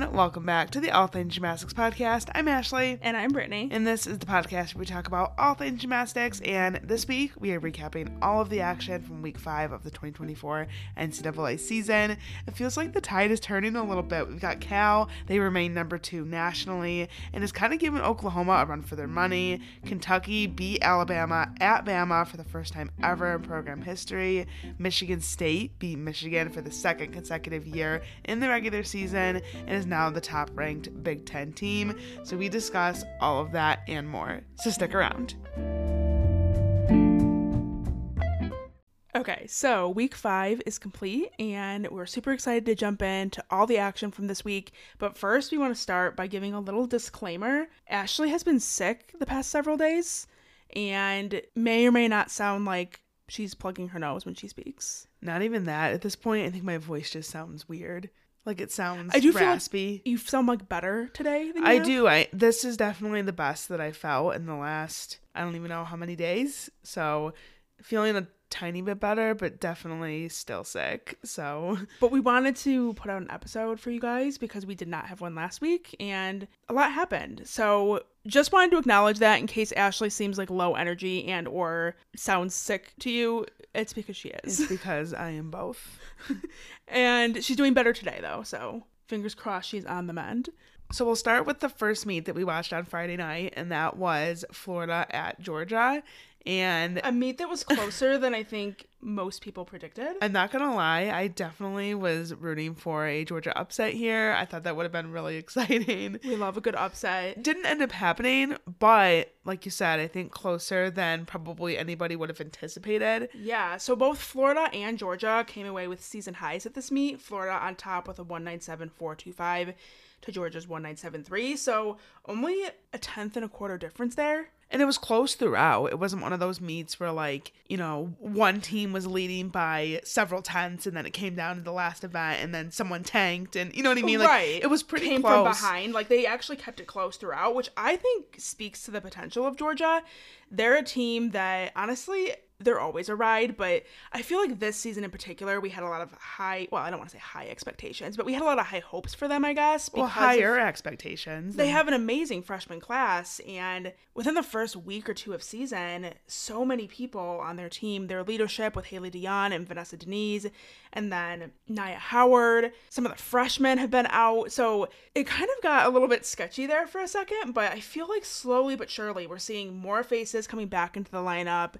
Everyone, welcome back to the All Things Gymnastics podcast. I'm Ashley. And I'm Brittany. And this is the podcast where we talk about all things gymnastics. And this week we are recapping all of the action from week five of the 2024 NCAA season. It feels like the tide is turning a little bit. We've got Cal, they remain number two nationally, and is kind of giving Oklahoma a run for their money. Kentucky beat Alabama at Bama for the first time ever in program history. Michigan State beat Michigan for the second consecutive year in the regular season and is now the top ranked Big Ten team. So we discuss all of that and more. So stick around. Okay, so week five is complete, and we're super excited to jump into all the action from this week. But first, we want to start by giving a little disclaimer. Ashley has been sick the past several days and may or may not sound like she's plugging her nose when she speaks. Not even that. At this point, I think my voice just sounds weird. Like it sounds I do raspy. feel like you sound like better today than I have. do. I this is definitely the best that I felt in the last I don't even know how many days. So feeling a tiny bit better, but definitely still sick. So But we wanted to put out an episode for you guys because we did not have one last week and a lot happened. So just wanted to acknowledge that in case Ashley seems like low energy and or sounds sick to you, it's because she is. it's because I am both. and she's doing better today though, so fingers crossed she's on the mend. So we'll start with the first meet that we watched on Friday night, and that was Florida at Georgia. And A meet that was closer than I think most people predicted. I'm not gonna lie, I definitely was rooting for a Georgia upset here. I thought that would have been really exciting. We love a good upset. Didn't end up happening, but like you said, I think closer than probably anybody would have anticipated. Yeah, so both Florida and Georgia came away with season highs at this meet. Florida on top with a 197.425 to Georgia's 197.3. So only a tenth and a quarter difference there. And it was close throughout. It wasn't one of those meets where, like, you know, one team was leading by several tenths and then it came down to the last event and then someone tanked. And you know what I mean? Like, right. it was pretty Came close. from behind. Like they actually kept it close throughout, which I think speaks to the potential of Georgia. They're a team that honestly they're always a ride, but I feel like this season in particular, we had a lot of high, well, I don't want to say high expectations, but we had a lot of high hopes for them, I guess. Well, higher expectations. They have an amazing freshman class, and within the first week or two of season, so many people on their team, their leadership with Haley de Jong and Vanessa Denise, and then Nia Howard. Some of the freshmen have been out, so it kind of got a little bit sketchy there for a second. But I feel like slowly but surely we're seeing more faces coming back into the lineup,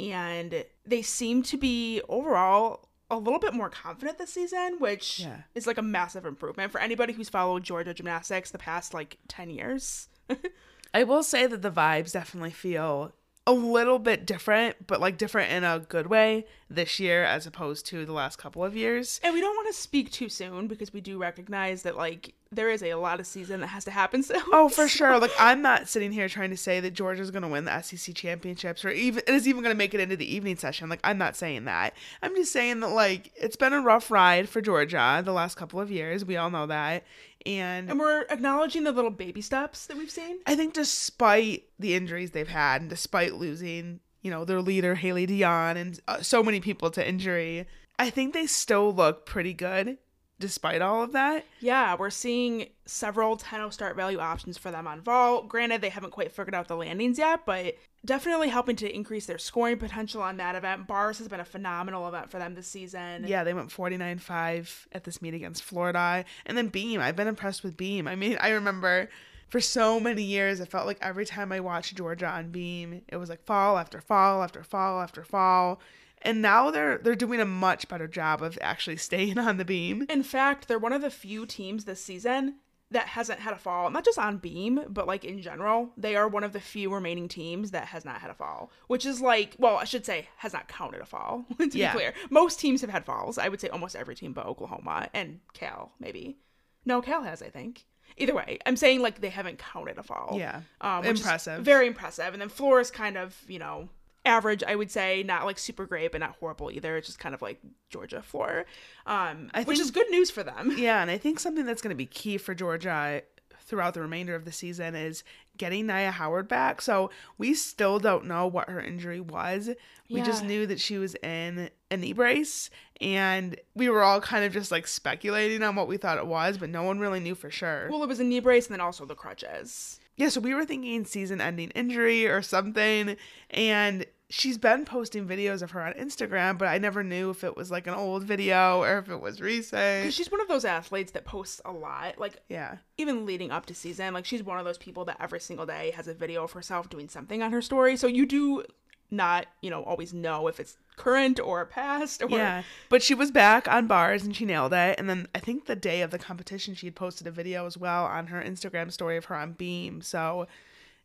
and they seem to be overall a little bit more confident this season, which Yeah. is like a massive improvement for anybody who's followed Georgia gymnastics the past like 10 years. I will say that the vibes definitely feel a little bit different, but like different in a good way this year as opposed to the last couple of years. and we don't want to speak too soon because we do recognize that like there is a lot of season that has to happen soon. Oh, for sure. Like I'm not sitting here trying to say that Georgia's going to win the SEC championships or even it is even going to make it into the evening session. Like I'm not saying that. I'm just saying that like it's been a rough ride for Georgia the last couple of years. We all know that. And And we're acknowledging the little baby steps that we've seen. I think despite the injuries they've had and despite losing, you know, their leader Haley de Jong and uh, so many people to injury, I think they still look pretty good despite all of that. Yeah, we're seeing several 10 start value options for them on vault. Granted, they haven't quite figured out the landings yet, but definitely helping to increase their scoring potential on that event. Bars has been a phenomenal event for them this season. Yeah, they went 49-5 at this meet against Florida. And then Beam, I've been impressed with Beam. I mean, I remember for so many years, I felt like every time I watched Georgia on Beam, it was like fall after fall after fall after fall. And now they're they're doing a much better job of actually staying on the beam. In fact, they're one of the few teams this season that hasn't had a fall, not just on beam, but like in general. They are one of the few remaining teams that has not had a fall, which is like, well, I should say has not counted a fall, to Yeah. be clear. Most teams have had falls. I would say almost every team but Oklahoma and Cal, maybe. No, Cal has, I think. Either way, I'm saying like they haven't counted a fall. Yeah. Um, Impressive. Very impressive. And then floor is kind of, you know, average, I would say. Not like super great, but not horrible either. It's just kind of like Georgia floor, um, I which is good news for them. Yeah, and I think something that's going to be key for Georgia throughout the remainder of the season is getting Nia Howard back. So we still don't know what her injury was. We just knew that she was in a knee brace, and we were all kind of just like speculating on what we thought it was, but no one really knew for sure. Well, it was a knee brace and then also the crutches. Yeah, so we were thinking season ending injury or something. And she's been posting videos of her on Instagram, but I never knew if it was like an old video or if it was recent. Because she's one of those athletes that posts a lot. Like Yeah. even leading up to season, like she's one of those people that every single day has a video of herself doing something on her story. So you do not, you know, always know if it's current or past or Yeah. But she was back on bars and she nailed it. And then I think the day of the competition, she had posted a video as well on her Instagram story of her on Beam. So,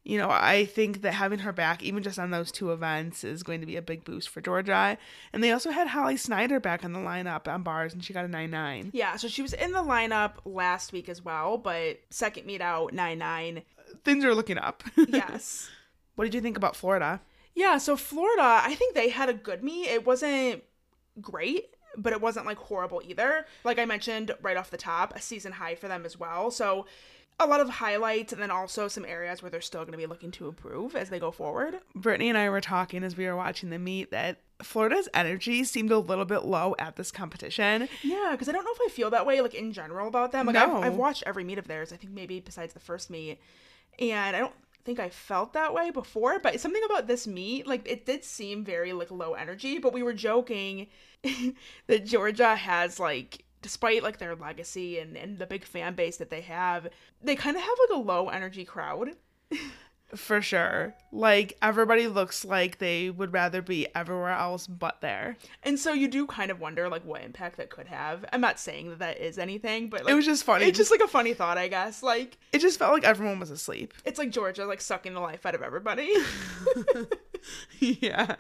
you know, I think that having her back, even just on those two events, is going to be a big boost for Georgia. And they also had Holly Snyder back in the lineup on bars and she got a 9 9. Yeah, so she was in the lineup last week as well, but second meet out 9 9. Things are looking up. Yes. what did you think about Florida? Yeah, so Florida, I think they had a good meet. It wasn't great, but it wasn't like horrible either. Like I mentioned right off the top, a season high for them as well. So a lot of highlights and then also some areas where they're still going to be looking to improve as they go forward. Brittany and I were talking as we were watching the meet that Florida's energy seemed a little bit low at this competition. Yeah, because I don't know if I feel that way like in general about them. Like No. I've, I've watched every meet of theirs. I think maybe besides the first meet, and I don't think I felt that way before. But something about this meet, like it did seem very like low energy. But we were joking that Georgia has like. Despite like their legacy and, and the big fan base that they have, they kind of have like a low energy crowd. For sure. Like everybody looks like they would rather be everywhere else but there. And so you do kind of wonder like what impact that could have. I'm not saying that that is anything, but like, it was just funny. it's just like a funny thought, I guess. Like it just felt like everyone was asleep. it's like Georgia like sucking the life out of everybody. yeah.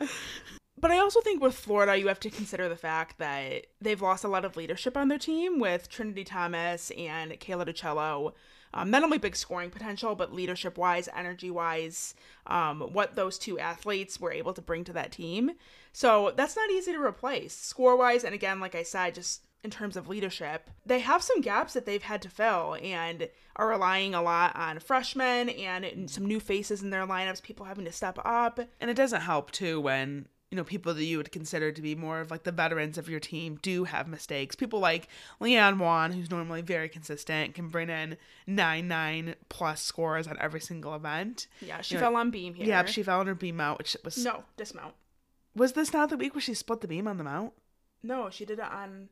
but I also think with Florida, you have to consider the fact that they've lost a lot of leadership on their team with Trinity Thomas and Kayla DiCello. Um, not only big scoring potential, but leadership wise, energy wise, um, what those two athletes were able to bring to that team. So that's not easy to replace. Score wise, and again, like I said, just in terms of leadership, they have some gaps that they've had to fill and are relying a lot on freshmen and some new faces in their lineups, people having to step up. And it doesn't help too when, you know, people that you would consider to be more of like the veterans of your team do have mistakes. People like Leanne Wong, who's normally very consistent, can bring in nine nine plus scores on every single event. Yeah, she Yeah. fell on beam here. Yeah, she fell on her beam out, which was No, dismount. was this not the week where she split the beam on the mount? No, she did it on.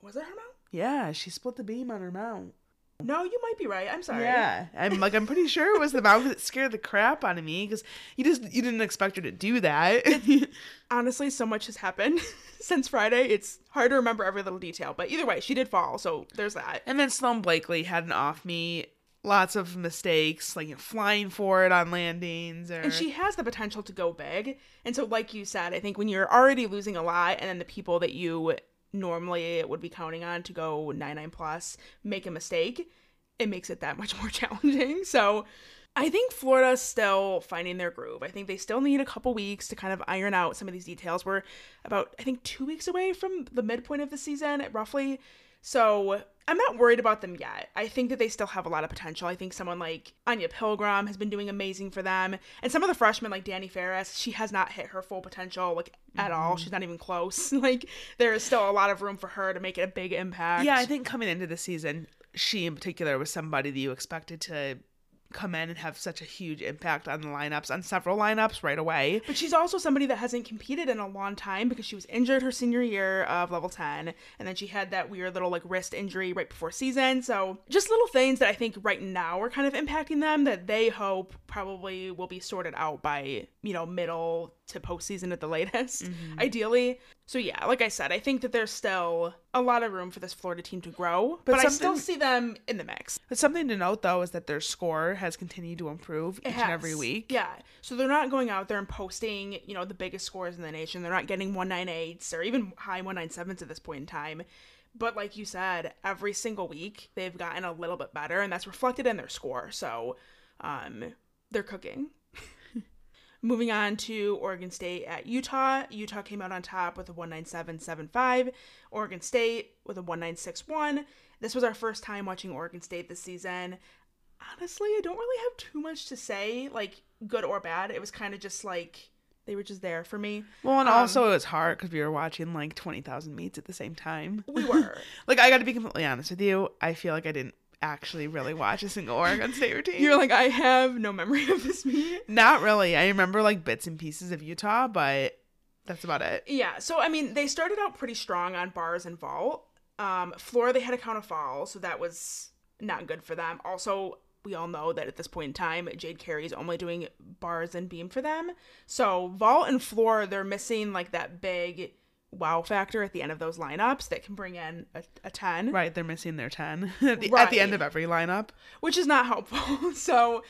Was it her mount? Yeah, she split the beam on her mount. No, you might be right. I'm sorry. Yeah, I'm like I'm pretty sure it was the 'cause it scared the crap out of me because you just you didn't expect her to do that. Honestly, so much has happened since Friday. It's hard to remember every little detail. But either way, she did fall. So there's that. and then Sloan Blakely had an off me, lots of mistakes, like you know, flying for it on landings, or And she has the potential to go big. And so, like you said, I think when you're already losing a lot, and then the people that you normally would be counting on to go 9 9 plus make a mistake, it makes it that much more challenging. So, I think Florida's still finding their groove. I think they still need a couple weeks to kind of iron out some of these details. We're about, I think, two weeks away from the midpoint of the season, roughly. So I'm not worried about them yet. I think that they still have a lot of potential. I think someone like Anya Pilgrim has been doing amazing for them. And some of the freshmen like Danny Ferris, she has not hit her full potential like at all. Mm-hmm. She's not even close. like there is still a lot of room for her to make it a big impact. yeah, I think coming into the season, she in particular was somebody that you expected to come in and have such a huge impact on the lineups, on several lineups right away. But she's also somebody that hasn't competed in a long time because she was injured her senior year of level 10. And then she had that weird little like wrist injury right before season. So just little things that I think right now are kind of impacting them that they hope probably will be sorted out by, you know, middle to postseason at the latest, mm-hmm. ideally. So yeah, like I said, I think that there's still a lot of room for this Florida team to grow. But, I still see them in the mix. But something to note though is that their score has continued to improve each It and every week. Yeah. So they're not going out there and posting, you know, the biggest scores in the nation. They're not getting 198s or even high 197s at this point in time. But like you said, every single week they've gotten a little bit better, and that's reflected in their score. So um, they're cooking. Moving on to Oregon State at Utah. Utah came out on top with a 197.75. Oregon State with a 1961. This was our first time watching Oregon State this season. Honestly, I don't really have too much to say, like good or bad. It was kind of just like they were just there for me. Well, and Um, also it was hard because we were watching like 20,000 meets at the same time. We were. like, I got to be completely honest with you. I feel like I didn't actually really watch a single Oregon State routine. You're like, I have no memory of this meet. Not really. I remember like bits and pieces of Utah, but that's about it. Yeah, so I mean, they started out pretty strong on bars and vault. Um, floor, they had a count of fall, so that was not good for them. Also, we all know that at this point in time, Jade Carey is only doing bars and beam for them. So vault and floor, they're missing like that big wow factor at the end of those lineups that can bring in a, a 10. Right. They're missing their 10 at, the, at the end of every lineup. which is not helpful. so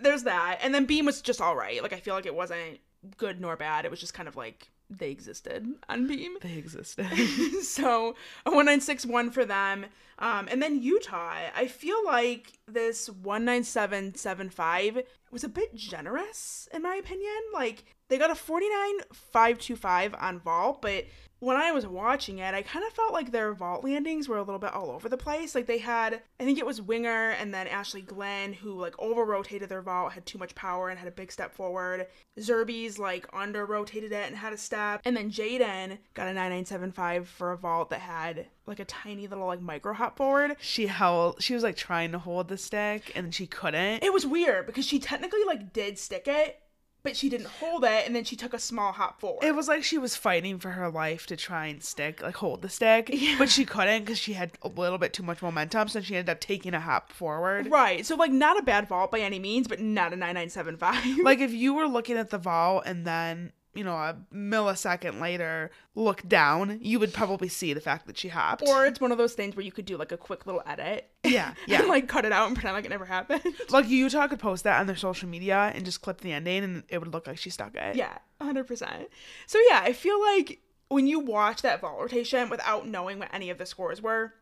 there's that. And then Beam was just all right. Like I feel like it wasn't good nor bad. It was just kind of like they existed on Beam. They existed. so a 1961 for them. Um, and then Utah, I feel like this 19775 was a bit generous in my opinion. Like they got a 49525 on vault, but when I was watching it, I kind of felt like their vault landings were a little bit all over the place. Like they had, I think it was Winger and then Ashley Glynn who like over rotated their vault, had too much power and had a big step forward. Zirbes like under rotated it and had a step. And then Jaedyn got a 9975 for a vault that had like a tiny little like micro hop forward. she held, she was like trying to hold the stick and she couldn't. It was weird because she technically like did stick it, but she didn't hold it and then she took a small hop forward. It was like she was fighting for her life to try and stick, like hold the stick, but she couldn't because she had a little bit too much momentum. So she ended up taking a hop forward. Right. So like not a bad vault by any means, but not a 9975. Like if you were looking at the vault and then you know a millisecond later look down, you would probably see the fact that she hopped. or it's one of those things where you could do like a quick little edit. yeah, yeah. And like cut it out and pretend like it never happened. like Utah could post that on their social media and just clip the ending, and it would look like she stuck it. yeah, 100%. So yeah, I feel like when you watch that vault rotation without knowing what any of the scores were,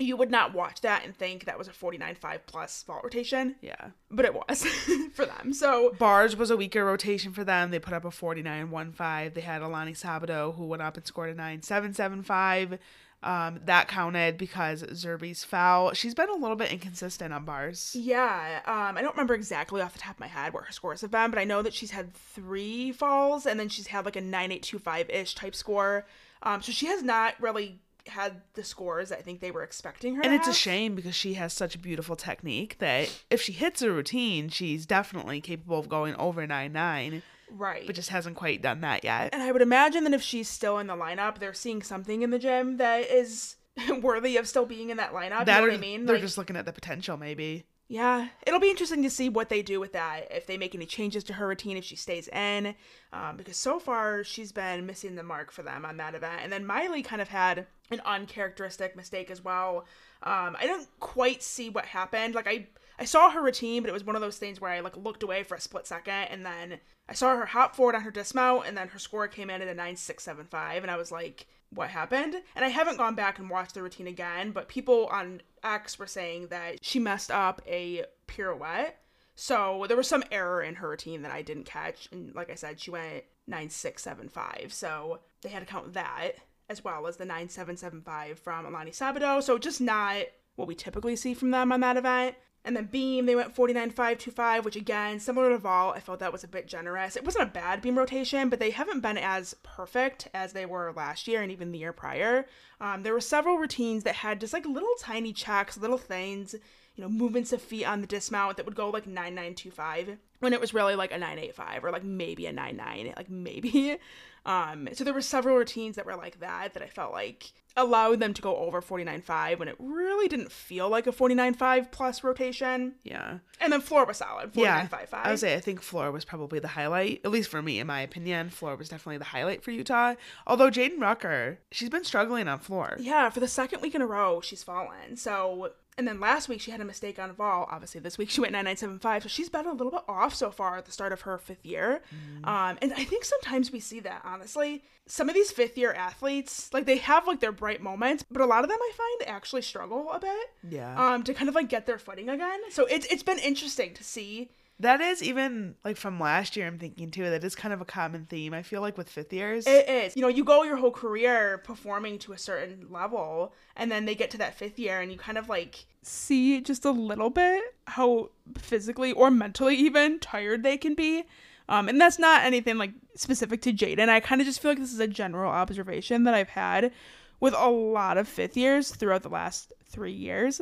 you would not watch that and think that was a 49.5 plus vault rotation, yeah. but it was for them. So Bars was a weaker rotation for them. They put up a 49.15. They had Alani Sabado who went up and scored a 9.775. Um, that counted because Zirbes foul. She's been a little bit inconsistent on bars. Yeah, um, I don't remember exactly off the top of my head what her scores have been, but I know that she's had three falls and then she's had like a 9825 ish type score. Um, so she has not really had the scores I think they were expecting her And it's a shame because she has such a beautiful technique that if she hits a routine, she's definitely capable of going over 9 9, Right. but just hasn't quite done that yet. and I would imagine that if she's still in the lineup, they're seeing something in the gym that is worthy of still being in that lineup. That you know what I mean? they're Like, just looking at the potential, maybe. Yeah, it'll be interesting to see what they do with that. If they make any changes to her routine, if she stays in, um, because so far she's been missing the mark for them on that event. And then Maile kind of had an uncharacteristic mistake as well. Um, I didn't quite see what happened. Like I, I saw her routine, but it was one of those things where I like looked away for a split second, and then I saw her hop forward on her dismount, and then her score came in at a nine six seven five, and I was like, what happened? And I haven't gone back and watched the routine again, but people on X were saying that she messed up a pirouette. So there was some error in her routine that I didn't catch. And like I said, she went 9675. So they had to count that as well as the 9775 from Alani Sabado. So just not what we typically see from them on that event. And then Beam, they went 49525, which again, similar to vault, I felt that was a bit generous. It wasn't a bad beam rotation, but they haven't been as perfect as they were last year and even the year prior. Um, there were several routines that had just like little tiny checks, little things, you know, movements of feet on the dismount that would go like 9925 when it was really like a 985 or like maybe a 99, like maybe. Um, so there were several routines that were like that that I felt like allowed them to go over 49.5 when it really didn't feel like a 49.5 plus rotation. Yeah. And then floor was solid, Yeah. 49.55. I would say I think floor was probably the highlight, at least for me, in my opinion. Floor was definitely the highlight for Utah. Although Jaedyn Rucker, she's been struggling on floor. Yeah, for the second week in a row, she's fallen. So And then last week she had a mistake on vault. Obviously, this week she went 9975. So she's been a little bit off so far at the start of her fifth year. Um, and I think sometimes we see that, honestly. Some of these fifth year athletes, like they have like their bright moments, but a lot of them I find actually struggle a bit Yeah. um, to kind of like get their footing again. So it's, it's been interesting to see. That is even like from last year, I'm thinking too, that is kind of a common theme. I feel like with fifth years. It is. You know, you go your whole career performing to a certain level, and then they get to that fifth year, and you kind of like see just a little bit how physically or mentally even tired they can be. Um, and that's not anything like specific to Jaedyn. I kind of just feel like this is a general observation that I've had with a lot of fifth years throughout the last three years.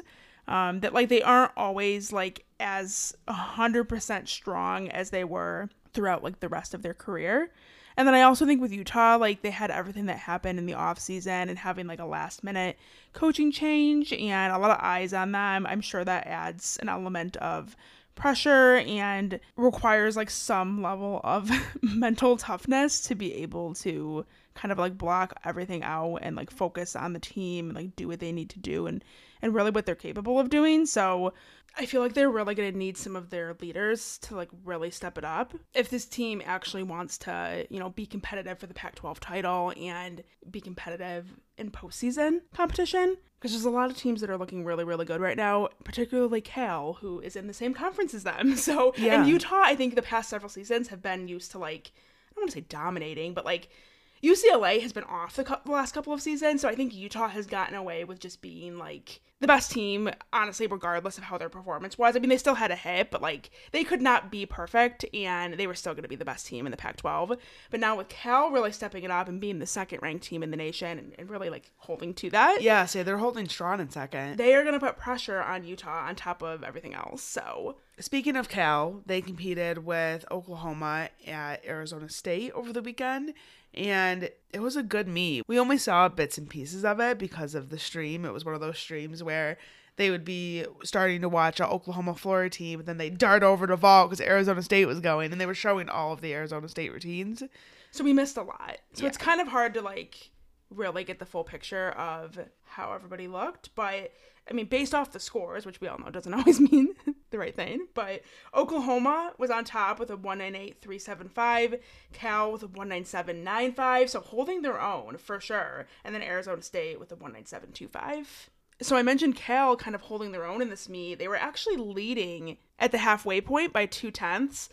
Um, that like they aren't always like as 100% strong as they were throughout like the rest of their career. And then I also think with Utah, like they had everything that happened in the off season and having like a last minute coaching change and a lot of eyes on them. I'm sure that adds an element of pressure and requires like some level of mental toughness to be able to kind of like block everything out and like focus on the team and like do what they need to do and and really what they're capable of doing. So I feel like they're really going to need some of their leaders to like really step it up if this team actually wants to, you know, be competitive for the Pac 12 title and be competitive in postseason competition. Because there's a lot of teams that are looking really, really good right now, particularly Cal, who is in the same conference as them. So, Yeah. and Utah, I think the past several seasons have been used to like, I don't want to say dominating, but like UCLA has been off the, cou- the last couple of seasons, so I think Utah has gotten away with just being like the best team, honestly, regardless of how their performance was. I mean, they still had a hit, but like they could not be perfect, and they were still going to be the best team in the Pac 12. But now with Cal really stepping it up and being the second ranked team in the nation and, and really like holding to that, yeah, so they're holding strong in second. they are going to put pressure on Utah on top of everything else. So Speaking of Cal, they competed with Oklahoma at Arizona State over the weekend, and it was a good meet. We only saw bits and pieces of it because of the stream. It was one of those streams where they would be starting to watch an Oklahoma Florida team, and then they dart over to Vault because Arizona State was going, and they were showing all of the Arizona State routines. So we missed a lot. So Yeah. it's kind of hard to like really get the full picture of how everybody looked. But I mean, based off the scores, which we all know doesn't always mean the right thing, but Oklahoma was on top with a 198.375, Cal with a 197.95, so holding their own for sure. And then Arizona State with a 197.25. So I mentioned Cal kind of holding their own in this meet. They were actually leading at the halfway point by two tenths.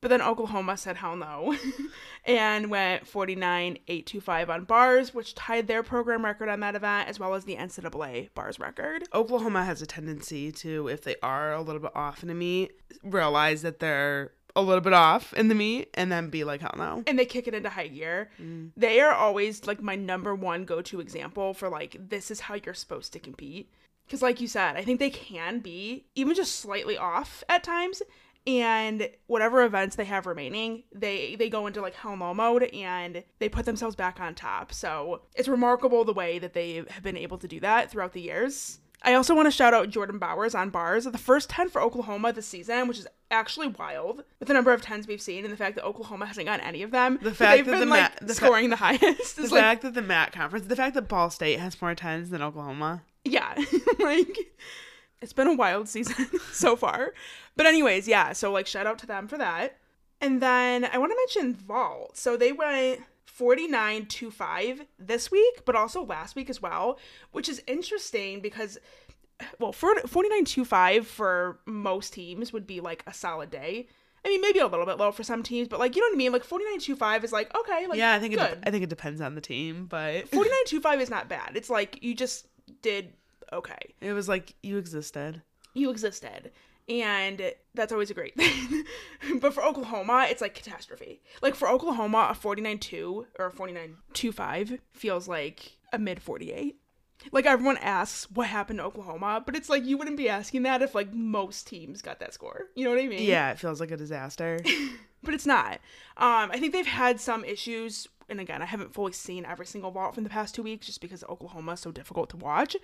But then Oklahoma said hell no and went 49 825 on bars, which tied their program record on that event, as well as the NCAA bars record. Oklahoma has a tendency to, if they are a little bit off in a meet, realize that they're a little bit off in the meet and then be like, hell no. And they kick it into high gear. Mm. They are always like my number one go to example for like, this is how you're supposed to compete. Because, like you said, I think they can be even just slightly off at times. And whatever events they have remaining, they they go into like hell no mode and they put themselves back on top. So it's remarkable the way that they have been able to do that throughout the years. I also want to shout out Jordan Bowers on bars. The first 10 for Oklahoma this season, which is actually wild with the number of 10s we've seen and the fact that Oklahoma hasn't gotten any of them. The fact they've that been the like the fa- scoring the highest. The like, fact that the MAC conference, the fact that Ball State has more tens than Oklahoma. yeah, like it's been a wild season so far. But anyways, yeah, so like shout out to them for that. And then I want to mention Vault. So they went 49.25 this week, but also last week as well, which is interesting because well, for 49.25 for most teams would be like a solid day. I mean, maybe a little bit low for some teams, but like you know what I mean. Like 49.25 is like okay, like yeah, I think it, de- I think it depends on the team, but 49.25 is not bad. It's like you just did okay. it was like you existed. you existed and that's always a great thing but for oklahoma it's like catastrophe like for oklahoma a 49-2 or a 49-2-5 feels like a mid 48 like everyone asks what happened to oklahoma but it's like you wouldn't be asking that if like most teams got that score you know what i mean Yeah, it feels like a disaster. but it's not. Um, I think they've had some issues, and again, I haven't fully seen every single vault from the past two weeks just because Oklahoma is so difficult to watch.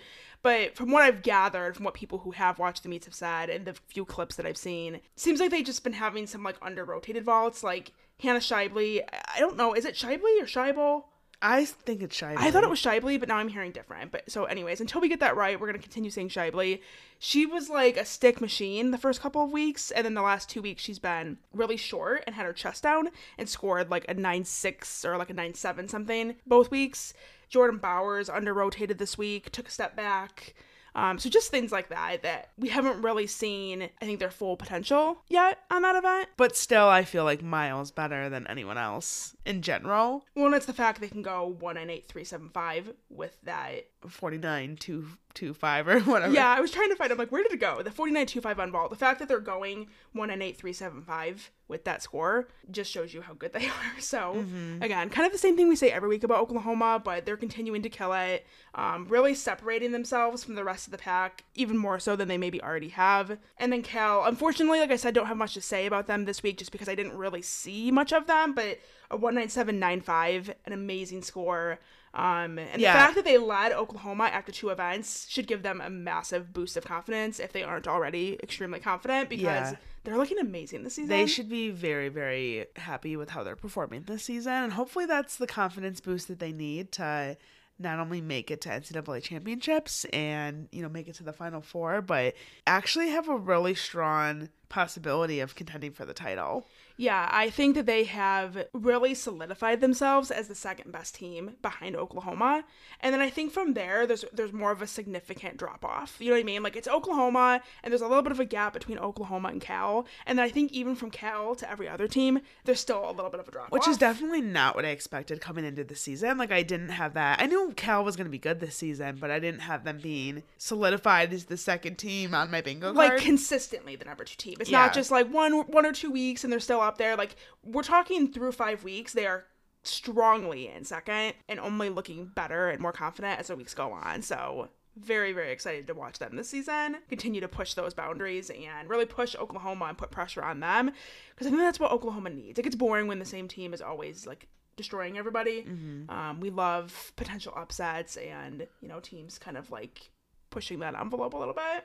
But from what I've gathered, from what people who have watched the meets have said, and the few clips that I've seen, seems like they've just been having some like under rotated vaults, like Hannah Shively. I- don't know, is it Shively or Scheibel? I think it's Shively. I thought it was Shively, but now I'm hearing different. But so, anyways, until we get that right, we're gonna continue saying Shively. She was like a stick machine the first couple of weeks, and then the last two weeks she's been really short and had her chest down and scored like a nine six or like a nine seven something both weeks. Jordan Bowers under rotated this week, took a step back. Um, so just things like that that we haven't really seen. I think their full potential yet on that event. But still, I feel like Miles better than anyone else in general. Well, and it's the fact they can go one and eight three seven five with that 49 2 2 5 or whatever. Yeah, I was trying to find. I'm like, where did it go? The 49.25 on vault. The fact that they're going one and eight three seven five with that score just shows you how good they are. So again, kind of the same thing we say every week about Oklahoma, but they're continuing to kill it. Um, really separating themselves from the rest of the pack, even more so than they maybe already have. And then Cal, unfortunately, like I said, don't have much to say about them this week just because I didn't really see much of them. But a 197.95, an amazing score. Um, and Yeah. the fact that they led Oklahoma after two events should give them a massive boost of confidence if they aren't already extremely confident because Yeah. they're looking amazing this season. They should be very, very happy with how they're performing this season. And hopefully that's the confidence boost that they need to not only make it to NCAA championships and, you know, make it to the final four, but actually have a really strong possibility of contending for the title. Yeah, I think that they have really solidified themselves as the second best team behind Oklahoma. And then I think from there there's there's more of a significant drop off. You know what I mean? Like it's Oklahoma and there's a little bit of a gap between Oklahoma and Cal. And then I think even from Cal to every other team, there's still a little bit of a drop off. Which is definitely not what I expected coming into the season. Like I didn't have that. I knew Cal was going to be good this season, but I didn't have them being solidified as the second team on my bingo card. like consistently the number two team. It's Yeah. not just like one one or two weeks and they're still up there. Like we're talking through five weeks, they are strongly in second and only looking better and more confident as the weeks go on. So very very excited to watch them this season. Continue to push those boundaries and really push Oklahoma and put pressure on them because I think that's what Oklahoma needs. It gets boring when the same team is always like destroying everybody. Um, we love potential upsets and you know teams kind of like pushing that envelope a little bit.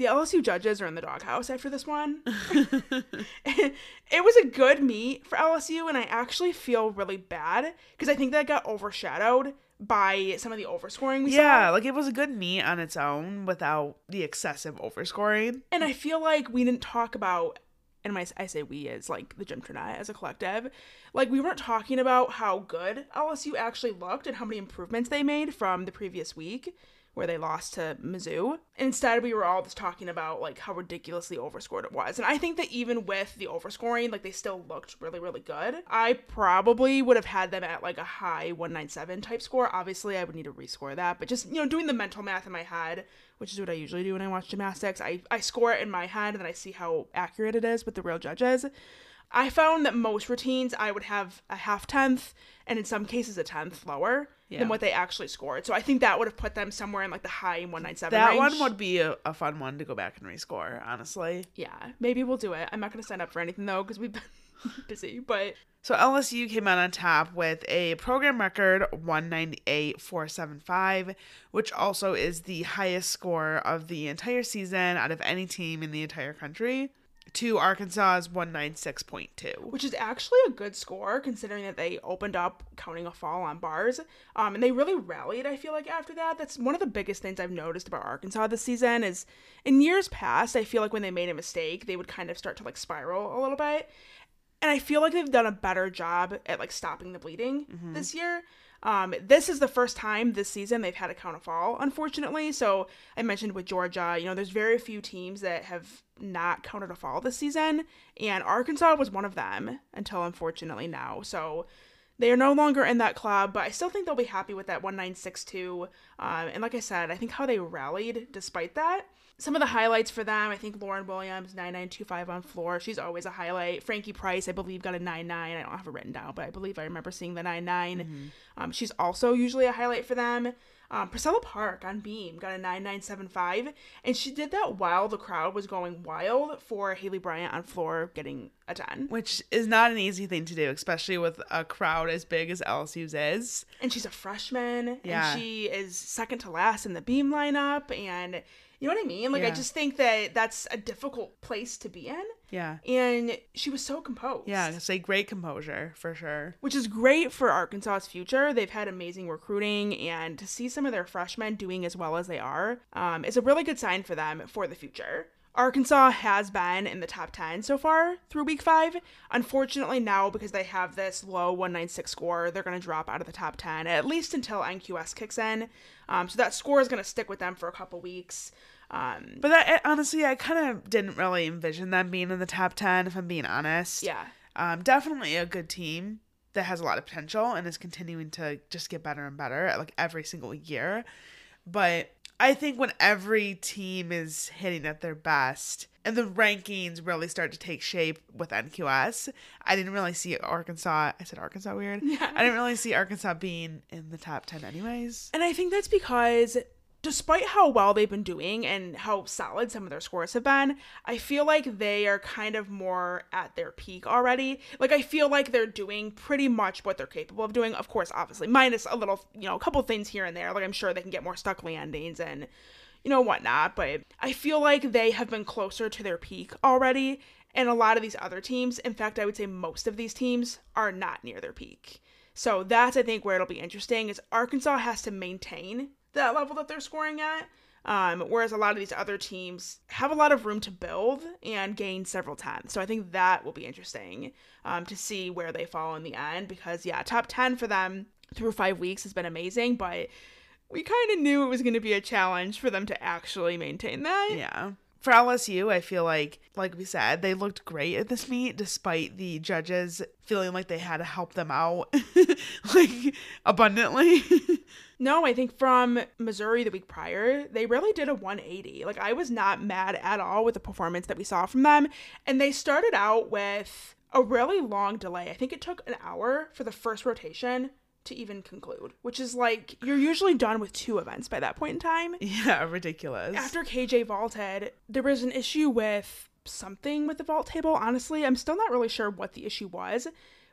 The LSU judges are in the doghouse after this one. it was a good meet for LSU, and I actually feel really bad because I think that got overshadowed by some of the overscoring we Yeah, saw. like it was a good meet on its own without the excessive overscoring. And I feel like we didn't talk about, and my, I say we as like the Gym as a collective, like we weren't talking about how good LSU actually looked and how many improvements they made from the previous week where they lost to Mizzou. Instead, we were all just talking about like how ridiculously overscored it was. And I think that even with the overscoring, like they still looked really, really good. I probably would have had them at like a high 197 type score. Obviously, I would need to rescore that, but just you know, doing the mental math in my head, which is what I usually do when I watch gymnastics, I I score it in my head and then I see how accurate it is with the real judges. I found that most routines I would have a half tenth and in some cases a tenth lower Yeah. than what they actually scored. So I think that would have put them somewhere in like the high 197 That range. one would be a, a fun one to go back and rescore, honestly. Yeah, maybe we'll do it. I'm not going to sign up for anything though because we've been busy, but So LSU came out on top with a program record 198.475, which also is the highest score of the entire season out of any team in the entire country, to Arkansas's 196.2. which is actually a good score considering that they opened up counting a fall on bars. Um, and they really rallied, I feel like, after that. That's one of the biggest things I've noticed about Arkansas this season is in years past, I feel like when they made a mistake, they would kind of start to like spiral a little bit. And I feel like they've done a better job at like stopping the bleeding this year. Um, this is the first time this season they've had a count of fall, unfortunately. So I mentioned with Georgia, you know, there's very few teams that have not counted a fall this season, and Arkansas was one of them until unfortunately now. So they are no longer in that club, but I still think they'll be happy with that 1962. Um, and like I said, I think how they rallied despite that. Some of the highlights for them, I think Lauren Williams, 9925 on floor. She's always a highlight. Frankie Price, I believe, got a 99. I don't have it written down, but I believe I remember seeing the 99. Um, she's also usually a highlight for them. Um, Priscilla Park on beam got a 9975, and she did that while the crowd was going wild for Haleigh Bryant on floor getting a 10. Which is not an easy thing to do, especially with a crowd as big as LSU's is. And she's a freshman, Yeah. and she is second to last in the beam lineup, and you know what I mean? Like, I just think that that's a difficult place to be in. Yeah. And she was so composed. Yeah, it's a great composure for sure. which is great for Arkansas's future. They've had amazing recruiting, and to see some of their freshmen doing as well as they are um, is a really good sign for them for the future. Arkansas has been in the top 10 so far through week five. Unfortunately, now because they have this low 196 score, they're going to drop out of the top 10, at least until NQS kicks in. Um, so that score is going to stick with them for a couple weeks. Um, But that, eh, honestly, I kind of didn't really envision them being in the top 10, if I'm being honest. yeah. Um, definitely a good team that has a lot of potential and is continuing to just get better and better at like every single year. But I think when every team is hitting at their best and the rankings really start to take shape with NQS, I didn't really see Arkansas. I said Arkansas weird. Yeah. I didn't really see Arkansas being in the top 10 anyways. And I think that's because despite how well they've been doing and how solid some of their scores have been, I feel like they are kind of more at their peak already. Like I feel like they're doing pretty much what they're capable of doing. Of course, obviously, minus a little, you know, a couple things here and there. Like I'm sure they can get more stuck landings and you know whatnot, but I feel like they have been closer to their peak already. And a lot of these other teams, in fact, I would say most of these teams are not near their peak. So that's I think where it'll be interesting is Arkansas has to maintain that level that they're scoring at. Um, whereas a lot of these other teams have a lot of room to build and gain several tenths. So I think that will be interesting um, to see where they fall in the end because, yeah, top 10 for them through five weeks has been amazing, but we kind of knew it was going to be a challenge for them to actually maintain that. Yeah. For LSU, I feel like, like we said, they looked great at this meet despite the judges feeling like they had to help them out like abundantly. No, I think from Missouri the week prior, they really did a 180. Like, I was not mad at all with the performance that we saw from them. And they started out with a really long delay. I think it took an hour for the first rotation to even conclude, which is like you're usually done with two events by that point in time. yeah, ridiculous. After KJ vaulted, there was an issue with something with the vault table. Honestly, I'm still not really sure what the issue was,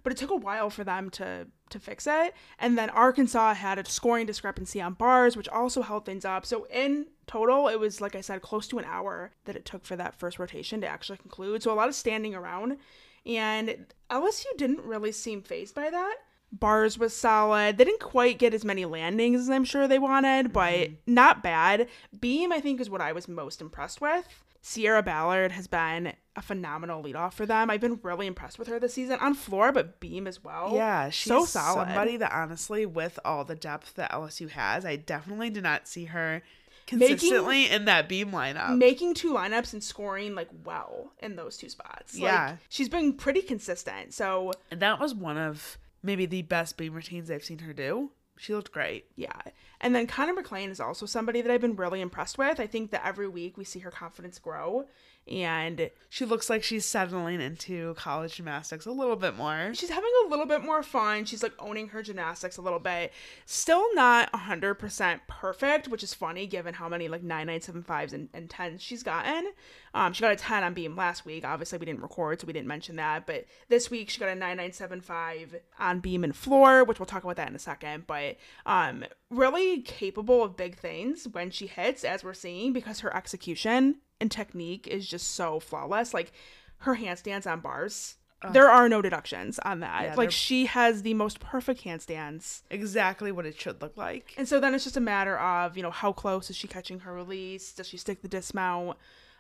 but it took a while for them to to fix it. And then Arkansas had a scoring discrepancy on bars, which also held things up. So in total, it was like I said, close to an hour that it took for that first rotation to actually conclude. So a lot of standing around, and LSU didn't really seem phased by that. Bars was solid. They didn't quite get as many landings as I'm sure they wanted, but mm-hmm. not bad. Beam, I think, is what I was most impressed with. Sierra Ballard has been a phenomenal leadoff for them. I've been really impressed with her this season on floor, but beam as well. yeah, she's so solid. somebody that honestly, with all the depth that LSU has, I definitely did not see her consistently in that beam lineup. making two lineups and scoring like well in those two spots. Like, Yeah. she's been pretty consistent. So and that was one of maybe the best beam routines I've seen her do. She looked great. yeah. And then Konnor McClain is also somebody that I've been really impressed with. I think that every week we see her confidence grow and She looks like she's settling into college gymnastics a little bit more. she's having a little bit more fun. She's like owning her gymnastics a little bit. Still not 100% perfect, which is funny given how many like 9975s and, and 10s she's gotten. Um, she got a 10 on beam last week. Obviously, we didn't record, so we didn't mention that. But this week, she got a 9975 on beam and floor, which we'll talk about that in a second. But um, really capable of big things when she hits, as we're seeing, because her execution and technique is just so flawless. Like her handstands on bars. There are no deductions on that. Yeah, like she has the most perfect handstands. Exactly what it should look like. And so then it's just a matter of, you know, how close is she catching her release? Does she stick the dismount?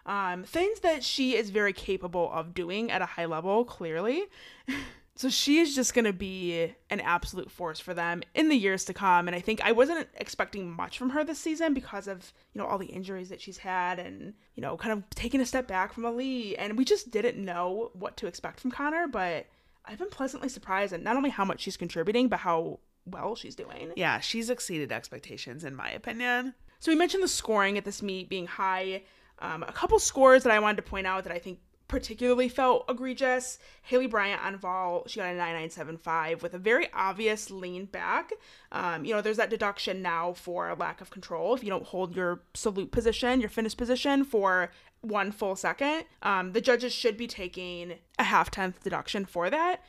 Um, things that she is very capable of doing at a high level, clearly. so she is just going to be an absolute force for them in the years to come. And I think I wasn't expecting much from her this season because of, you know, all the injuries that she's had and, you know, kind of taking a step back from Ali. And we just didn't know what to expect from Konnor, but I've been pleasantly surprised at not only how much she's contributing, but how well she's doing. Yeah, she's exceeded expectations in my opinion. So we mentioned the scoring at this meet being high. Um, a couple scores that I wanted to point out that I think particularly felt egregious. Haleigh Bryant on vault, she got a 9975 with a very obvious lean back. Um, you know, there's that deduction now for lack of control. If you don't hold your salute position, your finish position for one full second, um, the judges should be taking a half tenth deduction for that.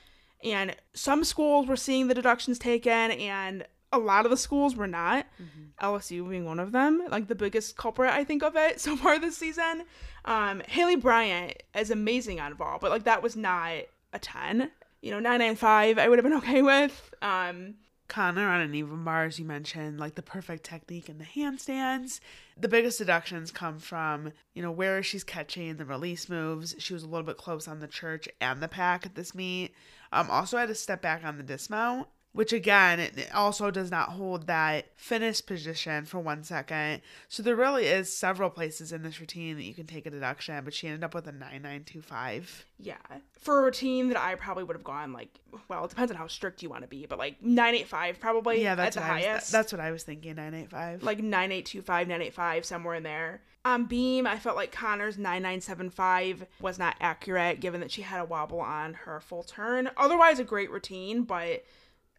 And some schools were seeing the deductions taken, and a lot of the schools were not. Mm-hmm. LSU being one of them, like the biggest culprit I think of it so far this season. Um, Haleigh Bryant is amazing on vault, but like that was not a 10. You know, 995 I would have been okay with. Um, Konnor on an even bar, as you mentioned, like the perfect technique and the handstands. The biggest deductions come from, you know, where she's catching the release moves. She was a little bit close on the church and the Pak at this meet. Um, also had to step back on the dismount which again it also does not hold that finish position for one second. So there really is several places in this routine that you can take a deduction but she ended up with a 9925 yeah. For a routine that i probably would have gone like well it depends on how strict you want to be but like 985 probably yeah that's at the highest was, that's what i was thinking 985 like 9825 985 somewhere in there. On beam i felt like Konnor's 9975 was not accurate given that she had a wobble on her full turn. Otherwise a great routine but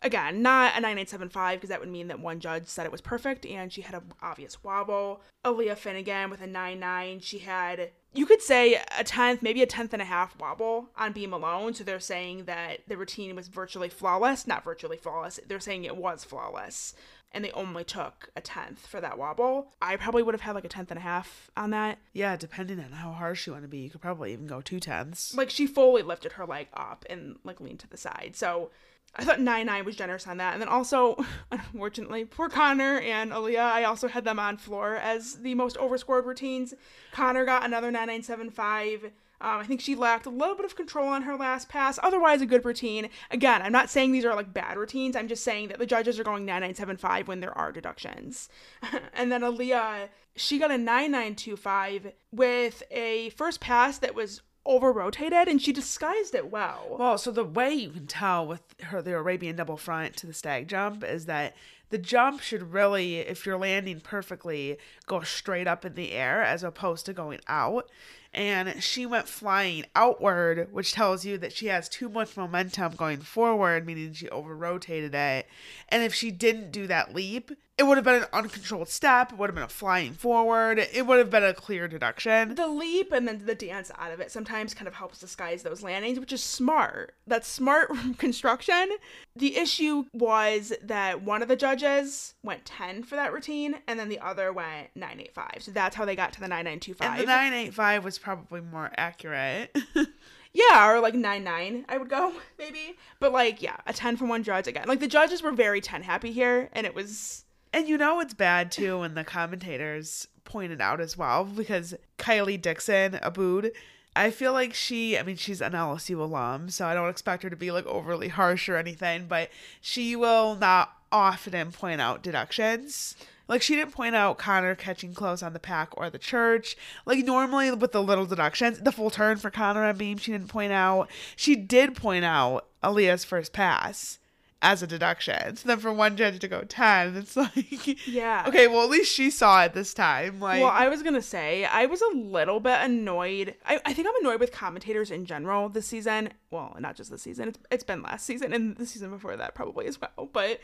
again, not a 9875 because that would mean that one judge said it was perfect and she had an obvious wobble. Aleah Finnegan with a 99, she had, you could say a tenth, maybe a tenth and a half wobble on beam alone. So they're saying that the routine was virtually flawless. Not virtually flawless, they're saying it was flawless. And they only took a tenth for that wobble. I probably would have had like a tenth and a half on that. Yeah, depending on how harsh you want to be, you could probably even go two tenths. Like she fully lifted her leg up and like leaned to the side. So I thought 9 9 was generous on that. And then also, unfortunately, poor Konnor and Aleah, I also had them on floor as the most overscored routines. Konnor got another 9975. Um, I think she lacked a little bit of control on her last pass. Otherwise, a good routine. Again, I'm not saying these are like bad routines. I'm just saying that the judges are going 9975 when there are deductions. and then Aleah, she got a 9925 with a first pass that was over rotated and she disguised it well. Well, so the way you can tell with her the Arabian double front to the stag jump is that the jump should really, if you're landing perfectly, go straight up in the air as opposed to going out. And she went flying outward, which tells you that she has too much momentum going forward, meaning she over rotated it. And if she didn't do that leap, it would have been an uncontrolled step. It would have been a flying forward. It would have been a clear deduction. The leap and then the dance out of it sometimes kind of helps disguise those landings, which is smart. That's smart construction. The issue was that one of the judges went 10 for that routine and then the other went 985. So that's how they got to the 9925. And the 985 was probably more accurate. Yeah, or like nine nine, I would go maybe. But like, yeah, a ten from one judge again. Like the judges were very ten happy here, and it was and you know it's bad too when the commentators pointed out as well because Kylie Dixon, Aboud, I feel like she, I mean, she's an LSU alum, so I don't expect her to be like overly harsh or anything, but she will not often point out deductions. Like she didn't point out Konnor catching close on the Pak or the church. Like normally with the little deductions, the full turn for Konnor on beam, she didn't point out. She did point out Aleah's first pass as a deduction. So then for one judge to go 10, it's like, yeah. Okay, well, at least she saw it this time. Like, well, I was going to say, I was a little bit annoyed. I, I think I'm annoyed with commentators in general this season. Well, not just this season, it's, it's been last season and the season before that probably as well. But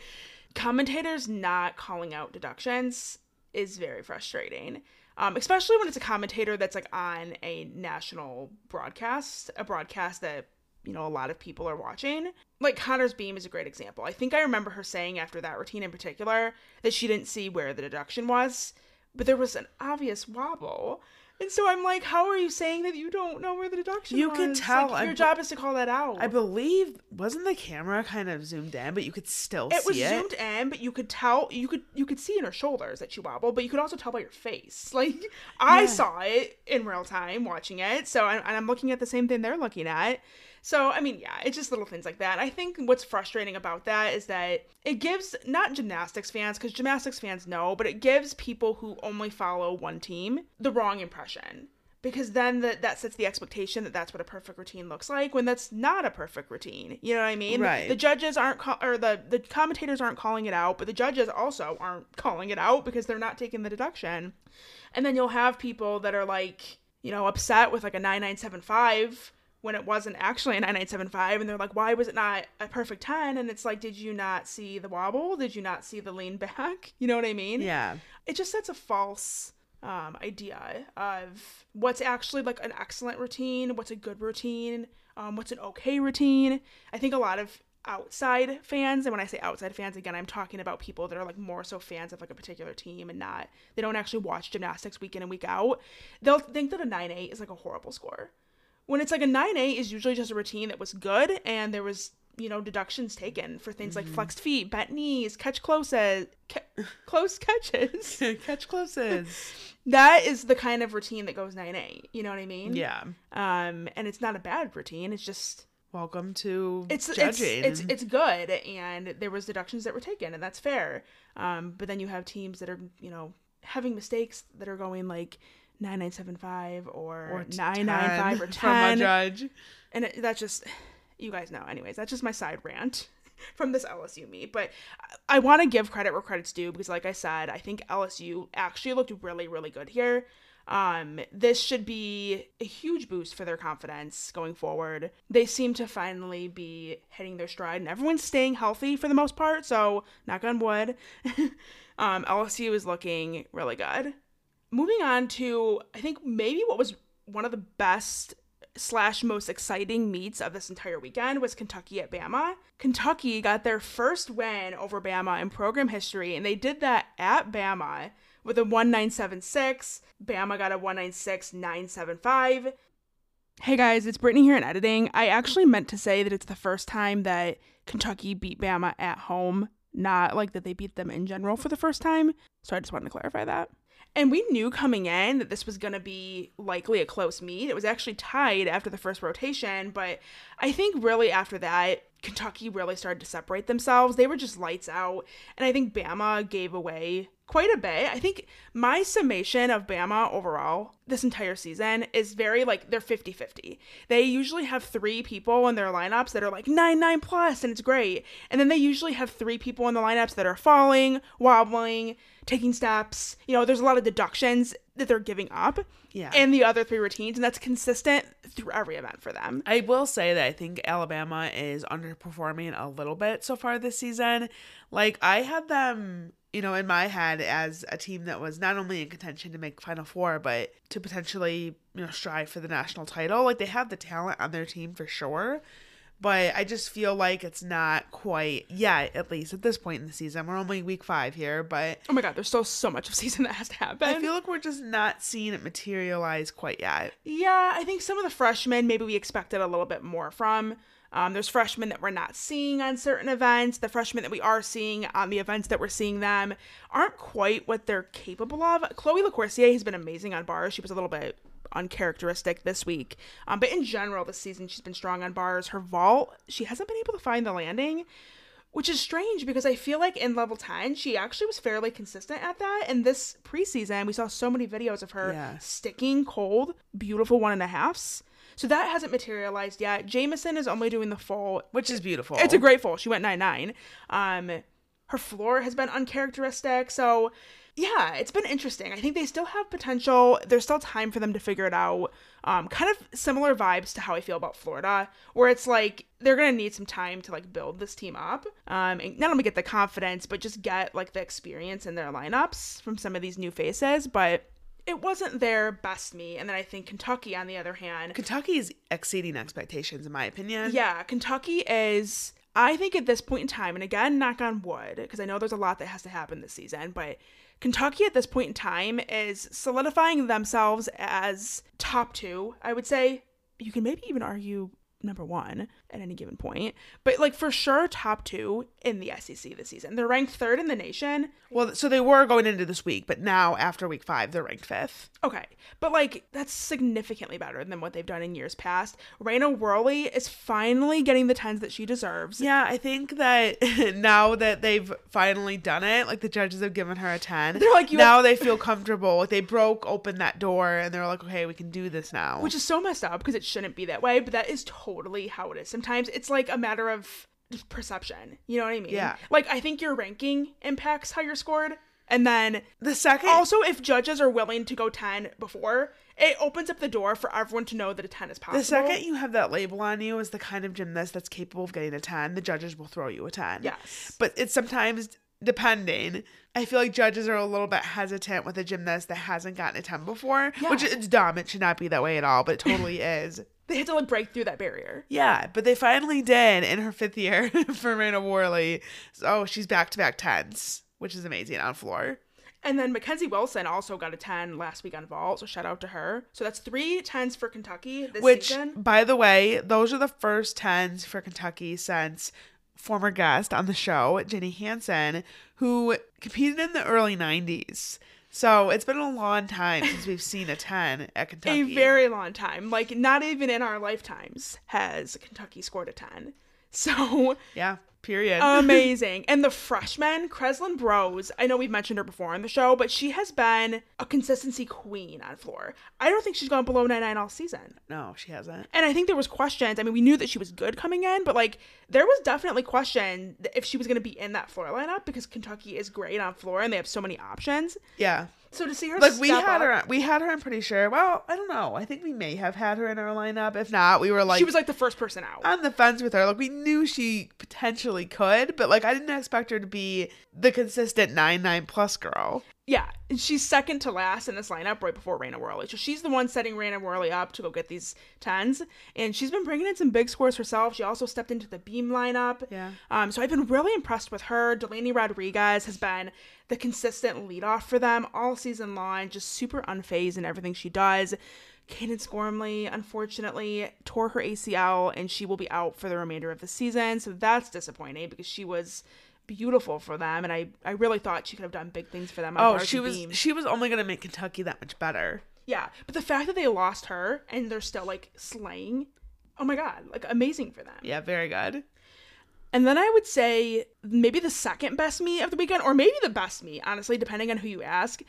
commentators not calling out deductions is very frustrating. Um, especially when it's a commentator that's like on a national broadcast, a broadcast that you know a lot of people are watching like Konnor's beam is a great example i think i remember her saying after that routine in particular that she didn't see where the deduction was but there was an obvious wobble and so I'm like, how are you saying that you don't know where the deduction was? you was? can tell. Like, your I, job is to call that out. I believe wasn't the camera kind of zoomed in, but you could still it see it. was zoomed in, but you could tell you could you could see in her shoulders that she wobbled, but you could also tell by your face. Like I yeah. saw it in real time watching it, so I'm, and I'm looking at the same thing they're looking at. So, I mean, yeah, it's just little things like that. I think what's frustrating about that is that it gives not gymnastics fans, because gymnastics fans know, but it gives people who only follow one team the wrong impression because then that that sets the expectation that that's what a perfect routine looks like when that's not a perfect routine. You know what I mean? Right. The judges aren't call- or the the commentators aren't calling it out, but the judges also aren't calling it out because they're not taking the deduction. And then you'll have people that are like, you know, upset with like a 9975 when it wasn't actually a 9975 and they're like why was it not a perfect 10 and it's like did you not see the wobble did you not see the lean back you know what i mean Yeah. it just sets a false um, idea of what's actually like an excellent routine, what's a good routine, um, what's an okay routine. I think a lot of outside fans, and when I say outside fans, again, I'm talking about people that are like more so fans of like a particular team and not, they don't actually watch gymnastics week in and week out. They'll think that a 9 8 is like a horrible score. When it's like a 9 8 is usually just a routine that was good and there was you know deductions taken for things like flexed feet bent knees catch closes ca- close catches Catch closes. that is the kind of routine that goes 9-8 you know what i mean yeah. um and it's not a bad routine it's just Welcome to it's judging. it's it's it's good and there was deductions that were taken and that's fair um but then you have teams that are you know having mistakes that are going like 9975 or, or t- 995 or 10 from a judge. and it, that just you guys know anyways that's just my side rant from this lsu meet but i, I want to give credit where credit's due because like i said i think lsu actually looked really really good here. Um this should be a huge boost for their confidence going forward. They seem to finally be hitting their stride and everyone's staying healthy for the most part so knock on wood. Um lsu is looking really good moving on to i think maybe what was one of the best slash most exciting meets of this entire weekend was Kentucky at Bama. Kentucky got their first win over Bama in program history, and they did that at Bama with a 1976. Bama got a 196975. Hey guys, it's Brittany here in editing. I actually meant to say that it's the first time that Kentucky beat Bama at home, not like that they beat them in general for the first time. So I just wanted to clarify that. And we knew coming in that this was going to be likely a close meet. It was actually tied after the first rotation, but I think really after that, Kentucky really started to separate themselves. They were just lights out. And I think Bama gave away quite a bit. I think my summation of Bama overall this entire season is very like they're 50 50. They usually have three people in their lineups that are like 9 9 plus, and it's great. And then they usually have three people in the lineups that are falling, wobbling, taking steps. You know, there's a lot of deductions that they're giving up. Yeah. And the other three routines, and that's consistent through every event for them. I will say that I think Alabama is underperforming a little bit so far this season. Like I had them, you know, in my head as a team that was not only in contention to make Final Four, but to potentially, you know, strive for the national title. Like they have the talent on their team for sure. But I just feel like it's not quite yet, at least at this point in the season. We're only week five here, but Oh my god, there's still so much of season that has to happen. I feel like we're just not seeing it materialize quite yet. Yeah, I think some of the freshmen maybe we expected a little bit more from. Um, there's freshmen that we're not seeing on certain events. The freshmen that we are seeing on the events that we're seeing them aren't quite what they're capable of. Chloe LaCoursiere has been amazing on bars. She was a little bit uncharacteristic this week. Um, but in general, this season, she's been strong on bars. Her vault, she hasn't been able to find the landing, which is strange because I feel like in level 10, she actually was fairly consistent at that. And this preseason, we saw so many videos of her Yeah. sticking cold, beautiful one and a halfs. So that hasn't materialized yet. Jameson is only doing the full. Which is beautiful. It's a great full. She went 9 9. Um, her floor has been uncharacteristic. So, yeah, it's been interesting. I think they still have potential. There's still time for them to figure it out. Um, kind of similar vibes to how I feel about Florida, where it's like they're gonna need some time to like build this team up, um, and not only get the confidence, but just get like the experience in their lineups from some of these new faces. But it wasn't their best me. And then I think Kentucky, on the other hand, Kentucky is exceeding expectations, in my opinion. yeah, Kentucky is. I think at this point in time, and again, knock on wood, because I know there's a lot that has to happen this season, but Kentucky at this point in time is solidifying themselves as top two. I would say you can maybe even argue number one at any given point, but like for sure top two in the SEC this season. They're ranked third in the nation. Well, so they were going into this week, but now after week five, they're ranked fifth. Okay, but like that's significantly better than what they've done in years past. Raena Worley is finally getting the tens that she deserves. Yeah, I think that now that they've finally done it, like the judges have given her a 10. They're like, you now have- they feel comfortable. Like they broke open that door and they're like, okay, we can do this now. which is so messed up because it shouldn't be that way, but that is totally how it is. Sometimes it's like a matter of perception. You know what I mean? Yeah. Like I think your ranking impacts how you're scored. And then the second also if judges are willing to go 10 before, it opens up the door for everyone to know that a 10 is possible. the second you have that label on you as the kind of gymnast that's capable of getting a 10, the judges will throw you a 10. Yes. But it's sometimes depending. I feel like judges are a little bit hesitant with a gymnast that hasn't gotten a 10 before, which it's dumb. It should not be that way at all, but it totally is. They had to like break through that barrier. Yeah, but they finally did in her fifth year for Raena Worley. So oh, she's back to back tens, which is amazing on floor. And then Mackenzie Wilson also got a 10 last week on vault, so shout out to her. So that's three 10s for Kentucky this Which, season. by the way, those are the first tens for Kentucky since former guest on the show, Jenny Hansen, who competed in the early 90s. So it's been a long time since we've seen a 10 at Kentucky. A very long time. Like not even in our lifetimes has Kentucky scored a 10. So yeah, period. amazing. and the freshman, Creslyn Brose, I know we've mentioned her before on the show, but she has been a consistency queen on floor. I don't think she's gone below 99 all season. no, she hasn't. And I think there was questions. I mean, we knew that she was good coming in, but like there was definitely question if she was going to be in that floor lineup because Kentucky is great on floor and they have so many options. Yeah. So to see her Like we had up- her, we had her. I'm pretty sure. Well, I don't know. I think we may have had her in our lineup. If not, we were like, she was like the first person out. on the fence with her. Like we knew she potentially could, but like I didn't expect her to be the consistent nine nine plus girl. Yeah, she's second to last in this lineup right before Raena Worley. So she's the one setting Raena Worley up to go get these tens. And she's been bringing in some big scores herself. She also stepped into the beam lineup. Yeah. Um, so I've been really impressed with her. Delaney Rodriguez has been the consistent leadoff for them all season long, just super unfazed in everything she does. Cadence Gormley, unfortunately, tore her ACL and she will be out for the remainder of the season. So that's disappointing because she was beautiful for them and I, I really thought she could have done big things for them on Oh, she was beam. she was only gonna make Kentucky that much better. Yeah, but the fact that they lost her and they're still like slaying, oh my god, like amazing for them. Yeah, very good. And then I would say maybe the second best me of the weekend, or maybe the best me, honestly, depending on who you ask.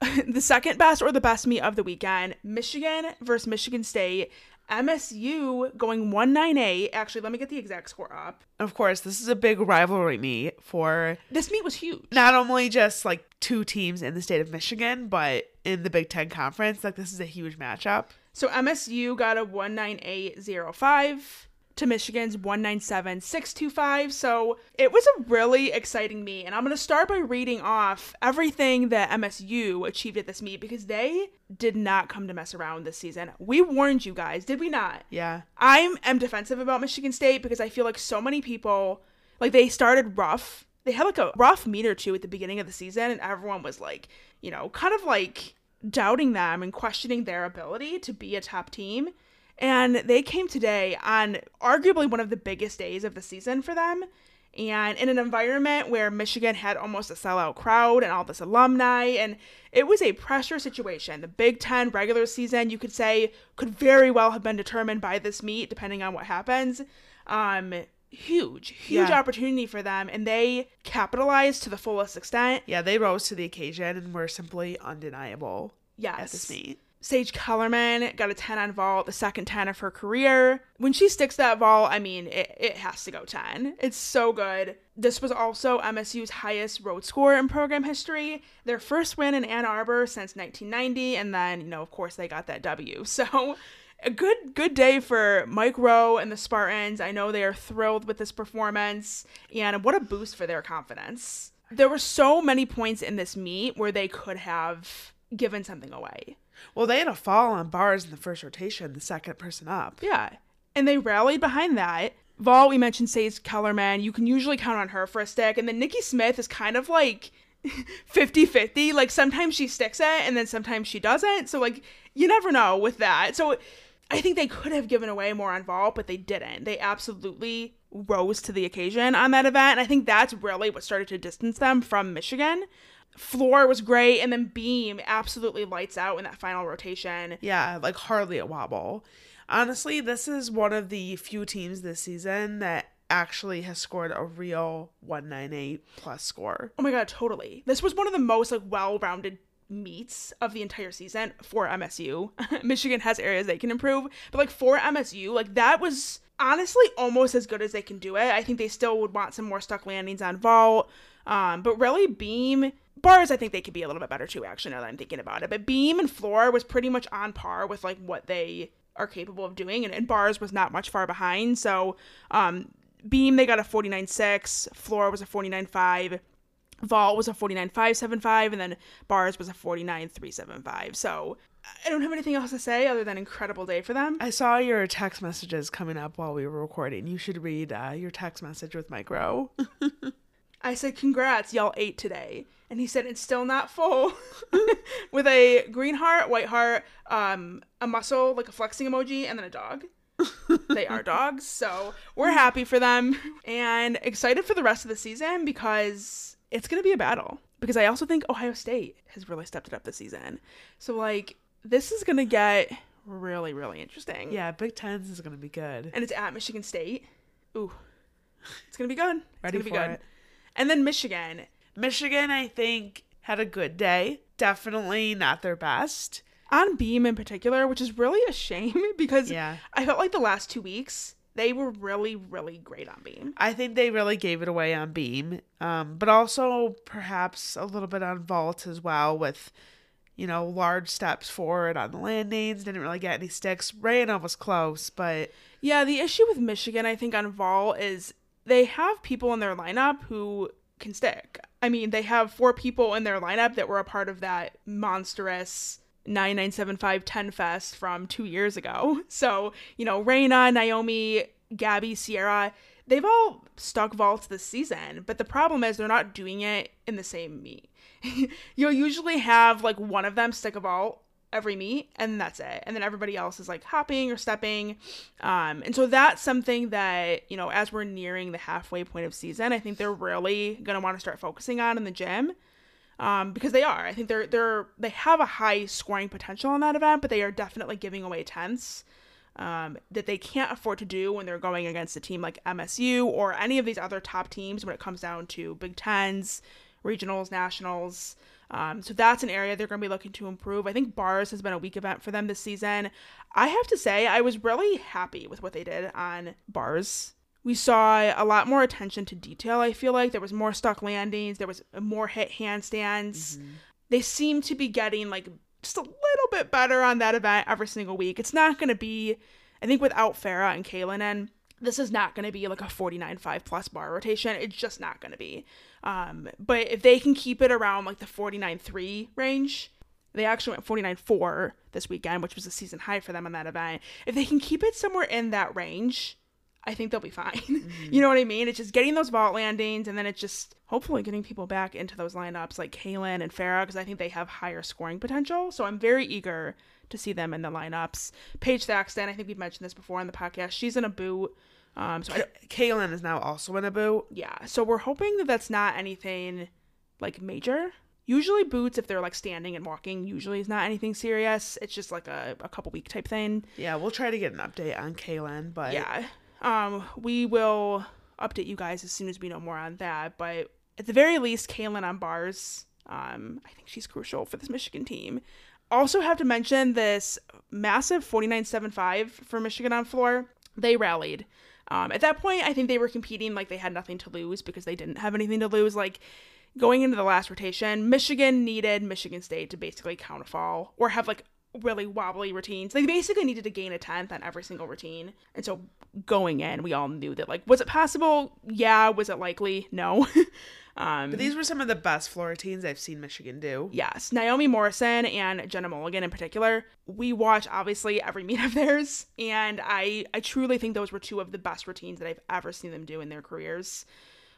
the second best or the best meet of the weekend Michigan versus Michigan State. MSU going 198. Actually, let me get the exact score up. Of course, this is a big rivalry meet for This meet was huge. not only just like two teams in the state of Michigan, but in the Big Ten Conference. Like this is a huge matchup. So MSU got a 19805 to Michigan's 197625. So it was a really exciting meet. And I'm going to start by reading off everything that MSU achieved at this meet because they did not come to mess around this season. We warned you guys, did we not? Yeah. I am defensive about Michigan State because I feel like so many people, like they started rough. They had like a rough meet or two at the beginning of the season, and everyone was like, you know, kind of like doubting them and questioning their ability to be a top team. And they came today on arguably one of the biggest days of the season for them. And in an environment where Michigan had almost a sellout crowd and all this alumni, and it was a pressure situation. The Big Ten regular season, you could say, could very well have been determined by this meet, depending on what happens. Um, huge, huge Yeah. opportunity for them, and they capitalized to the fullest extent. Yeah, they rose to the occasion and were simply undeniable Yes. at this meet. Sage Kellerman got a 10 on vault, the second 10 of her career. When she sticks that vault, I mean, it, it has to go 10. It's so good. This was also MSU's highest road score in program history. Their first win in Ann Arbor since 1990, and then, you know, of course, they got that W. So, a good good day for Mike Rowe and the Spartans. I know they are thrilled with this performance, and what a boost for their confidence. There were so many points in this meet where they could have given something away. Well, they had a fall on bars in the first rotation, the second person up. Yeah. And they rallied behind that. Vault, we mentioned Sage Kellerman. You can usually count on her for a stick. And then Nikki Smith is kind of like 50 50. Like sometimes she sticks it and then sometimes she doesn't. So, like, you never know with that. So, I think they could have given away more on Vault, but they didn't. They absolutely rose to the occasion on that event. And I think that's really what started to distance them from Michigan. Floor was great, and then Beam absolutely lights out in that final rotation. Yeah, like hardly a wobble. Honestly, this is one of the few teams this season that actually has scored a real 198 plus score. Oh my god, totally. This was one of the most like well-rounded meets of the entire season for MSU. Michigan has areas they can improve, but like for MSU, like that was honestly almost as good as they can do it. I think they still would want some more stuck landings on vault. Um, but really beam bars I think they could be a little bit better too actually now that I'm thinking about it. But beam and floor was pretty much on par with like what they are capable of doing and, and bars was not much far behind. So um beam they got a 49.6, floor was a 49.5 Vault was a 49.575, and then Bars was a 49.375. So I don't have anything else to say other than incredible day for them. I saw your text messages coming up while we were recording. You should read uh, your text message with Mike Rowe. I said, Congrats, y'all ate today. And he said, It's still not full. with a green heart, white heart, um, a muscle, like a flexing emoji, and then a dog. they are dogs. So we're happy for them and excited for the rest of the season because it's going to be a battle because I also think Ohio State has really stepped it up this season. So like this is going to get really really interesting. Yeah, Big Ten is going to be good. And it's at Michigan State. Ooh. It's going to be good. It's Ready gonna be for good. it. And then Michigan. Michigan, I think, had a good day. Definitely not their best. On Beam in particular, which is really a shame because Yeah. I felt like the last 2 weeks they were really really great on Beam. I think they really gave it away on Beam, um, but also perhaps a little bit on Vault as well with, you know, large steps forward on the landings. Didn't really get any sticks. Reyna was close, but Yeah, the issue with Michigan, I think, on Vault is they have people in their lineup who can stick. I mean, they have four people in their lineup that were a part of that monstrous 9975 10 Fest from two years ago. So, you know, Reyna, Naomi, Gabby, Sierra, they've all stuck vaults this season, but the problem is they're not doing it in the same meet. You'll usually have like one of them stick a vault every meet and that's it. And then everybody else is like hopping or stepping. Um and so that's something that you know as we're nearing the halfway point of season i think they're really going to want to start focusing on in the gym um because they are. I think they're they're they have a high scoring potential in that event but they are definitely giving away tenths um, that they can't afford to do when they're going against a team like MSU or any of these other top teams when it comes down to Big Tens, regionals, nationals. Um, so that's an area they're going to be looking to improve. I think bars has been a weak event for them this season. I have to say, I was really happy with what they did on bars. We saw a lot more attention to detail. I feel like there was more stuck landings, there was more hit handstands. They seem to be getting like just a little bit better on that event every single week. It's not going to be, I think, without Farah and Kaylin and this is not going to be like a 49 5 plus bar rotation. It's just not going to be. Um, but if they can keep it around like the 49.3 range, they actually went 49.4 this weekend, which was a season high for them on that event. If they can keep it somewhere in that range, I think they'll be fine. you know what I mean? It's just getting those vault landings and then it's just hopefully getting people back into those lineups like Kaylin and Farah because I think they have higher scoring potential. So I'm very eager to see them in the lineups. Paige Thaxton, I think we've mentioned this before on the podcast. She's in a boot. Um, so I, Kaylin is now also in a boot. yeah, so we're hoping that that's not anything like major. Usually boots, if they're like standing and walking, usually is not anything serious. It's just like a, a couple week type thing. Yeah, we'll try to get an update on Kaylin, but Yeah. Um, we will update you guys as soon as we know more on that. But at the very least, Kaylin on bars. Um, I think she's crucial for this Michigan team. Also, have to mention this massive 49.75 for Michigan on floor. They rallied. Um, at that point, I think they were competing like they had nothing to lose because they didn't have anything to lose. Like going into the last rotation, Michigan needed Michigan State to basically counterfall or have like really wobbly routines. They basically needed to gain a tenth on every single routine. And so going in, we all knew that like, was it possible? Yeah. Was it likely? No. um, But these were some of the best floor routines I've seen Michigan do. Yes, Naomi Morrison and Jenna Mulligan in particular. We watch obviously every meet of theirs, and I I truly think those were two of the best routines that I've ever seen them do in their careers.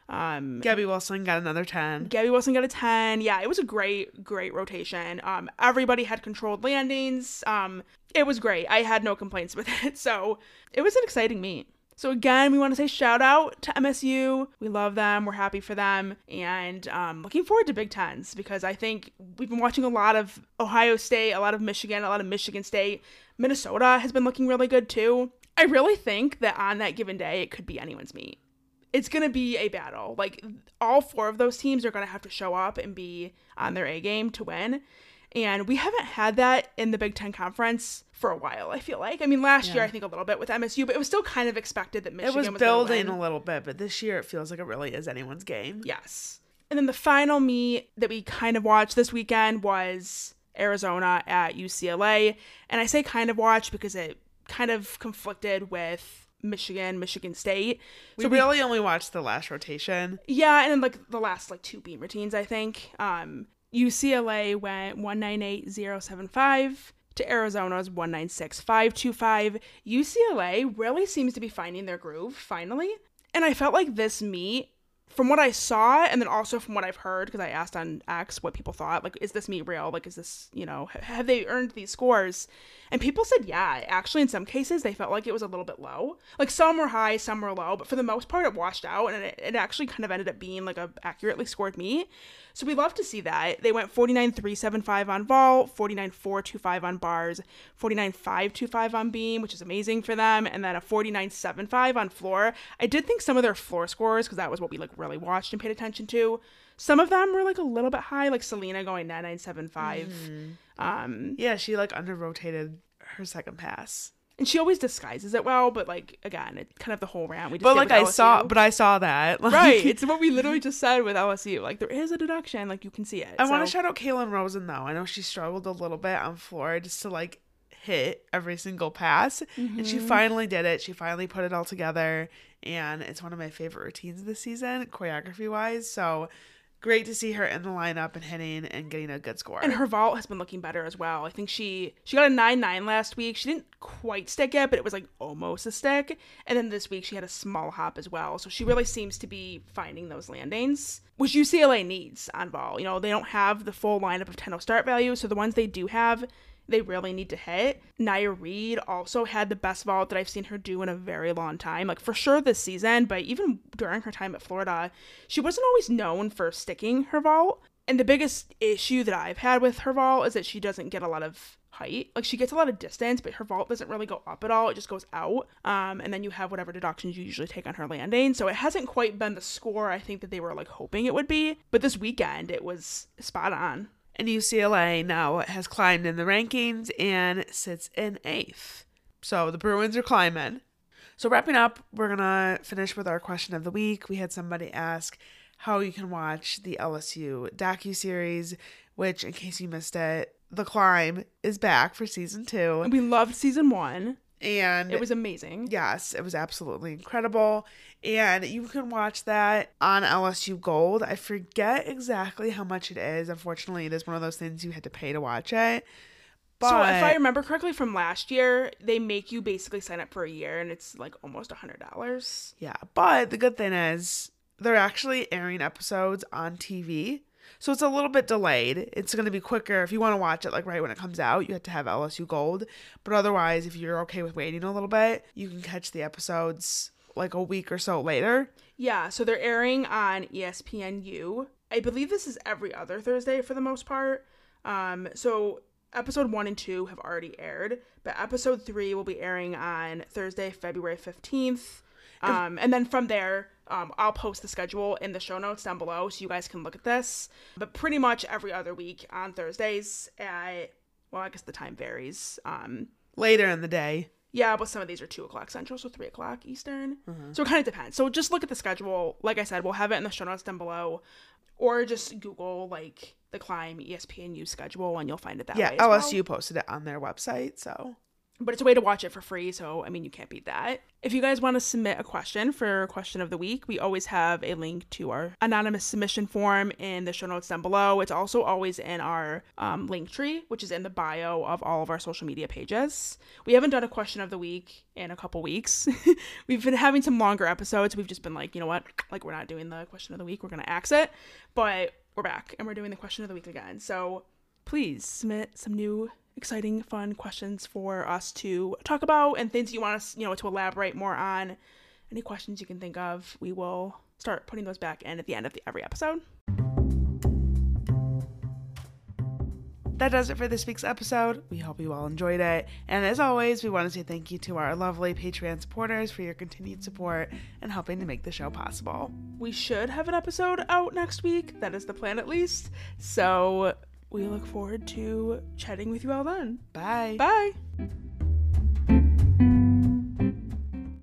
Um, Gabby Wilson got another 10. Gabby Wilson got a 10. Yeah, it was a great, great rotation. Um, everybody had controlled landings. Um, It was great. I had no complaints with it. So it was an exciting meet. So again, we want to say shout out to MSU. We love them. We're happy for them, and um, looking forward to Big Tens because I think we've been watching a lot of Ohio State, a lot of Michigan, a lot of Michigan State. Minnesota has been looking really good too. I really think that on that given day, it could be anyone's meet. It's to be a battle. Like all four of those teams are to have to show up and be on their A game to win. And we haven't had that in the Big Ten Conference for a while, I feel like. I mean, last Yeah. year, I think a little bit with MSU, but it was still kind of expected that It Michigan was gonna building a little bit, but this year it feels like it really is anyone's game. Yes. And then the final meet that we kind of watched this weekend was Arizona at UCLA. And I say kind of watched because it kind of conflicted with Michigan, Michigan State. We really only watched the last rotation. Yeah, and then like the last like two beam routines, I think. Um, UCLA went one nine eight zero seven five to Arizona's one nine six five two five. UCLA really seems to be finding their groove finally, and I felt like this meet. From what I saw, and then also from what I've heard, because I asked on X what people thought, like, is this meet real? Like, is this, you know, ha- have they earned these scores? And people said, yeah. Actually, in some cases, they felt like it was a little bit low. Like, some were high, some were low, but for the most part, it washed out, and it, it actually kind of ended up being like a accurately scored meet. So we love to see that. They went 49.375 on vault, 49.425 on bars, 49.525 on beam, which is amazing for them, and then a 49.75 on floor. I did think some of their floor scores, because that was what we like really watched and paid attention to. Some of them were like a little bit high, like Selena going 9975. Um, Yeah, she like under rotated her second pass. and she always disguises it well, but like again, it kind of the whole rant we just But like I saw, but I saw that. Like, right, it's what we literally just said with LSU. Like there is a deduction, like you can see it. I want to shout out Katelyn Rosen though. I know she struggled a little bit on floor just to like hit every single pass, and she mm-hmm. finally did it. She finally put it all together, and it's one of my favorite routines this season, choreography wise. So great to see her in the lineup and hitting and getting a good score. And her vault has been looking better as well. I think she she got a nine nine last week. She didn't quite stick it, but it was like almost a stick. And then this week she had a small hop as well. So she really seems to be finding those landings, which UCLA needs on vault. You know, they don't have the full lineup of 10 start value, so the ones they do have, they really need to hit. Nya Reed also had the best vault that I've seen her do in a very long time. Like for sure this season, but even during her time at Florida, she wasn't always known for sticking her vault. And the biggest issue that I've had with her vault is that she doesn't get a lot of height. Like she gets a lot of distance, but her vault doesn't really go up at all. It just goes out. Um, and then you have whatever deductions you usually take on her landing. So it hasn't quite been the score I think that they were like hoping it would be. But this weekend it was spot on. And UCLA now has climbed in the rankings and sits in eighth. So the Bruins are climbing. So wrapping up, we're gonna finish with our question of the week. We had somebody ask how you can watch the LSU docu series, which, in case you missed it, The Climb is back for season two, we loved season one. And It was amazing. Yes, it was absolutely incredible. And you can watch that on LSU Gold. I forget exactly how much it is. Unfortunately, it is one of those things you had to pay to watch it. But so if I remember correctly from last year, they make you basically sign up for a year and it's like almost a hundred dollars. yeah, but the good thing is they're actually airing episodes on TV. So it's a little bit delayed. It's going to be quicker if you want to watch it like right when it comes out. You have to have LSU Gold. But otherwise, if you're okay with waiting a little bit, you can catch the episodes like a week or so later. Yeah, so they're airing on ESPNU. I believe this is every other Thursday for the most part. Um, so episode one and two have already aired, but episode three will be airing on Thursday, February 15th. Um, and then from there, um, I'll post the schedule in the show notes down below so you guys can look at this. But pretty much every other week on Thursdays at, well, I guess the time varies. Um, Later in the day. yeah, but some of these are two o'clock central, so three o'clock eastern. So it kind of depends. So just look at the schedule. Like I said, we'll have it in the show notes down below, or just Google like the climb ESPNU schedule, and you'll find it that Yeah, way. well. LSU posted it on their website, so But it's a way to watch it for free, so I mean you can't beat that. If you guys want to submit a question for question of the week, we always have a link to our anonymous submission form in the show notes down below. It's also always in our um, link tree, which is in the bio of all of our social media pages. We haven't done a question of the week in a couple weeks. We've been having some longer episodes. We've just been like, you know what, like we're not doing the question of the week. We're gonna axe it, but we're back and we're doing the question of the week again. So please submit some new exciting, fun questions for us to talk about and things you want us, you know, to elaborate more on. Any questions you can think of, we will start putting those back in at the end of the, every episode. That does it for this week's episode. We hope you all enjoyed it. And as always, we want to say thank you to our lovely Patreon supporters for your continued support and helping to make the show possible. We should have an episode out next week. That is the plan, at least. So we look forward to chatting with you all then. Bye. Bye.